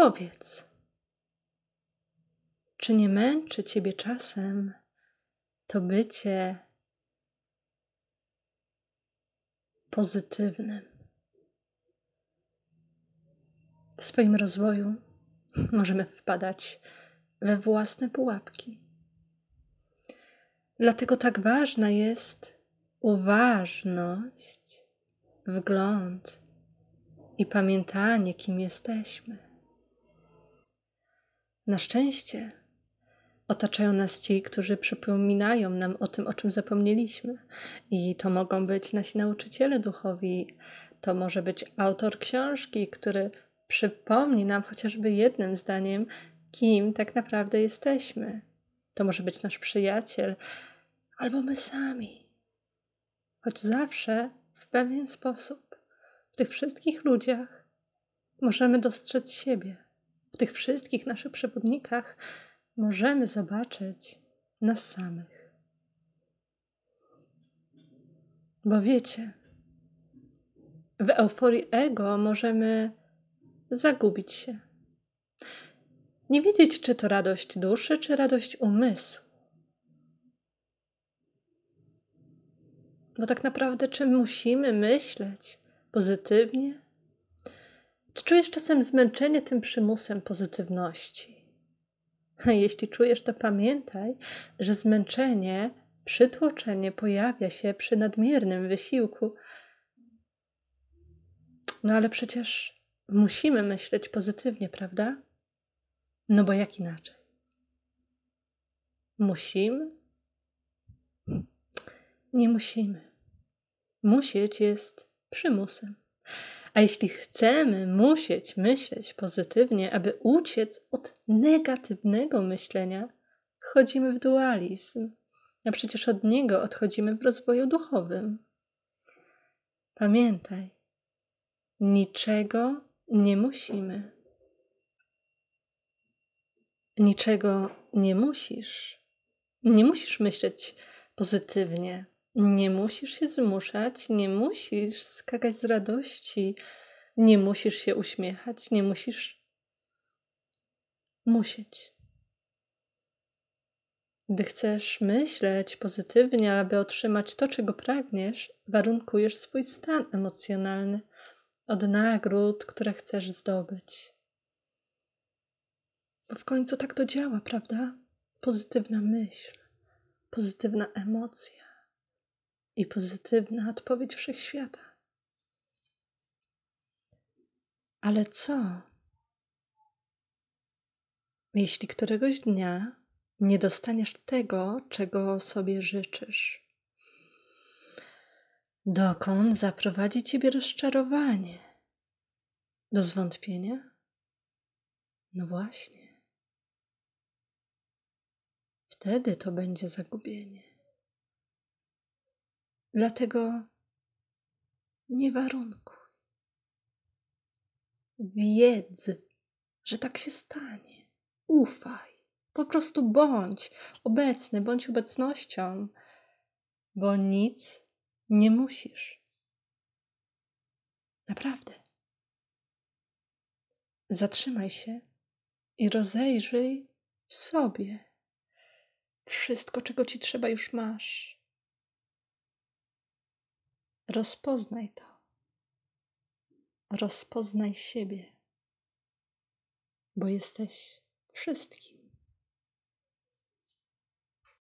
Powiedz, czy nie męczy ciebie czasem to bycie pozytywnym? W swoim rozwoju możemy wpadać we własne pułapki. Dlatego tak ważna jest uważność, wgląd i pamiętanie, kim jesteśmy. Na szczęście otaczają nas ci, którzy przypominają nam o tym, o czym zapomnieliśmy. I to mogą być nasi nauczyciele duchowi, to może być autor książki, który przypomni nam chociażby jednym zdaniem, kim tak naprawdę jesteśmy. To może być nasz przyjaciel, albo my sami. Choć zawsze w pewien sposób w tych wszystkich ludziach możemy dostrzec siebie. W tych wszystkich naszych przewodnikach możemy zobaczyć nas samych. Bo wiecie, w euforii ego możemy zagubić się. Nie wiedzieć, czy to radość duszy, czy radość umysłu. Bo tak naprawdę, czy musimy myśleć pozytywnie? Czy czujesz czasem zmęczenie tym przymusem pozytywności? Jeśli czujesz, to pamiętaj, że zmęczenie, przytłoczenie pojawia się przy nadmiernym wysiłku. No ale przecież musimy myśleć pozytywnie, prawda? No bo jak inaczej? Musimy? Nie musimy. Musieć jest przymusem. A jeśli chcemy musieć myśleć pozytywnie, aby uciec od negatywnego myślenia, wchodzimy w dualizm, a przecież od niego odchodzimy w rozwoju duchowym. Pamiętaj, niczego nie musimy. Niczego nie musisz. Nie musisz myśleć pozytywnie. Nie musisz się zmuszać, nie musisz skakać z radości, nie musisz się uśmiechać, nie musisz musieć. Gdy chcesz myśleć pozytywnie, aby otrzymać to, czego pragniesz, warunkujesz swój stan emocjonalny od nagród, które chcesz zdobyć. Bo w końcu tak to działa, prawda? Pozytywna myśl, pozytywna emocja i pozytywna odpowiedź wszechświata. Ale co, jeśli któregoś dnia nie dostaniesz tego, czego sobie życzysz? Dokąd zaprowadzi ciebie rozczarowanie? Do zwątpienia? No właśnie. Wtedy to będzie zagubienie. Dlatego nie warunkuj. Wiedz, że tak się stanie. Ufaj. Po prostu bądź obecny, bądź obecnością, bo nic nie musisz. Naprawdę. Zatrzymaj się i rozejrzyj w sobie. Wszystko, czego ci trzeba, już masz. Rozpoznaj to. Rozpoznaj siebie, bo jesteś wszystkim.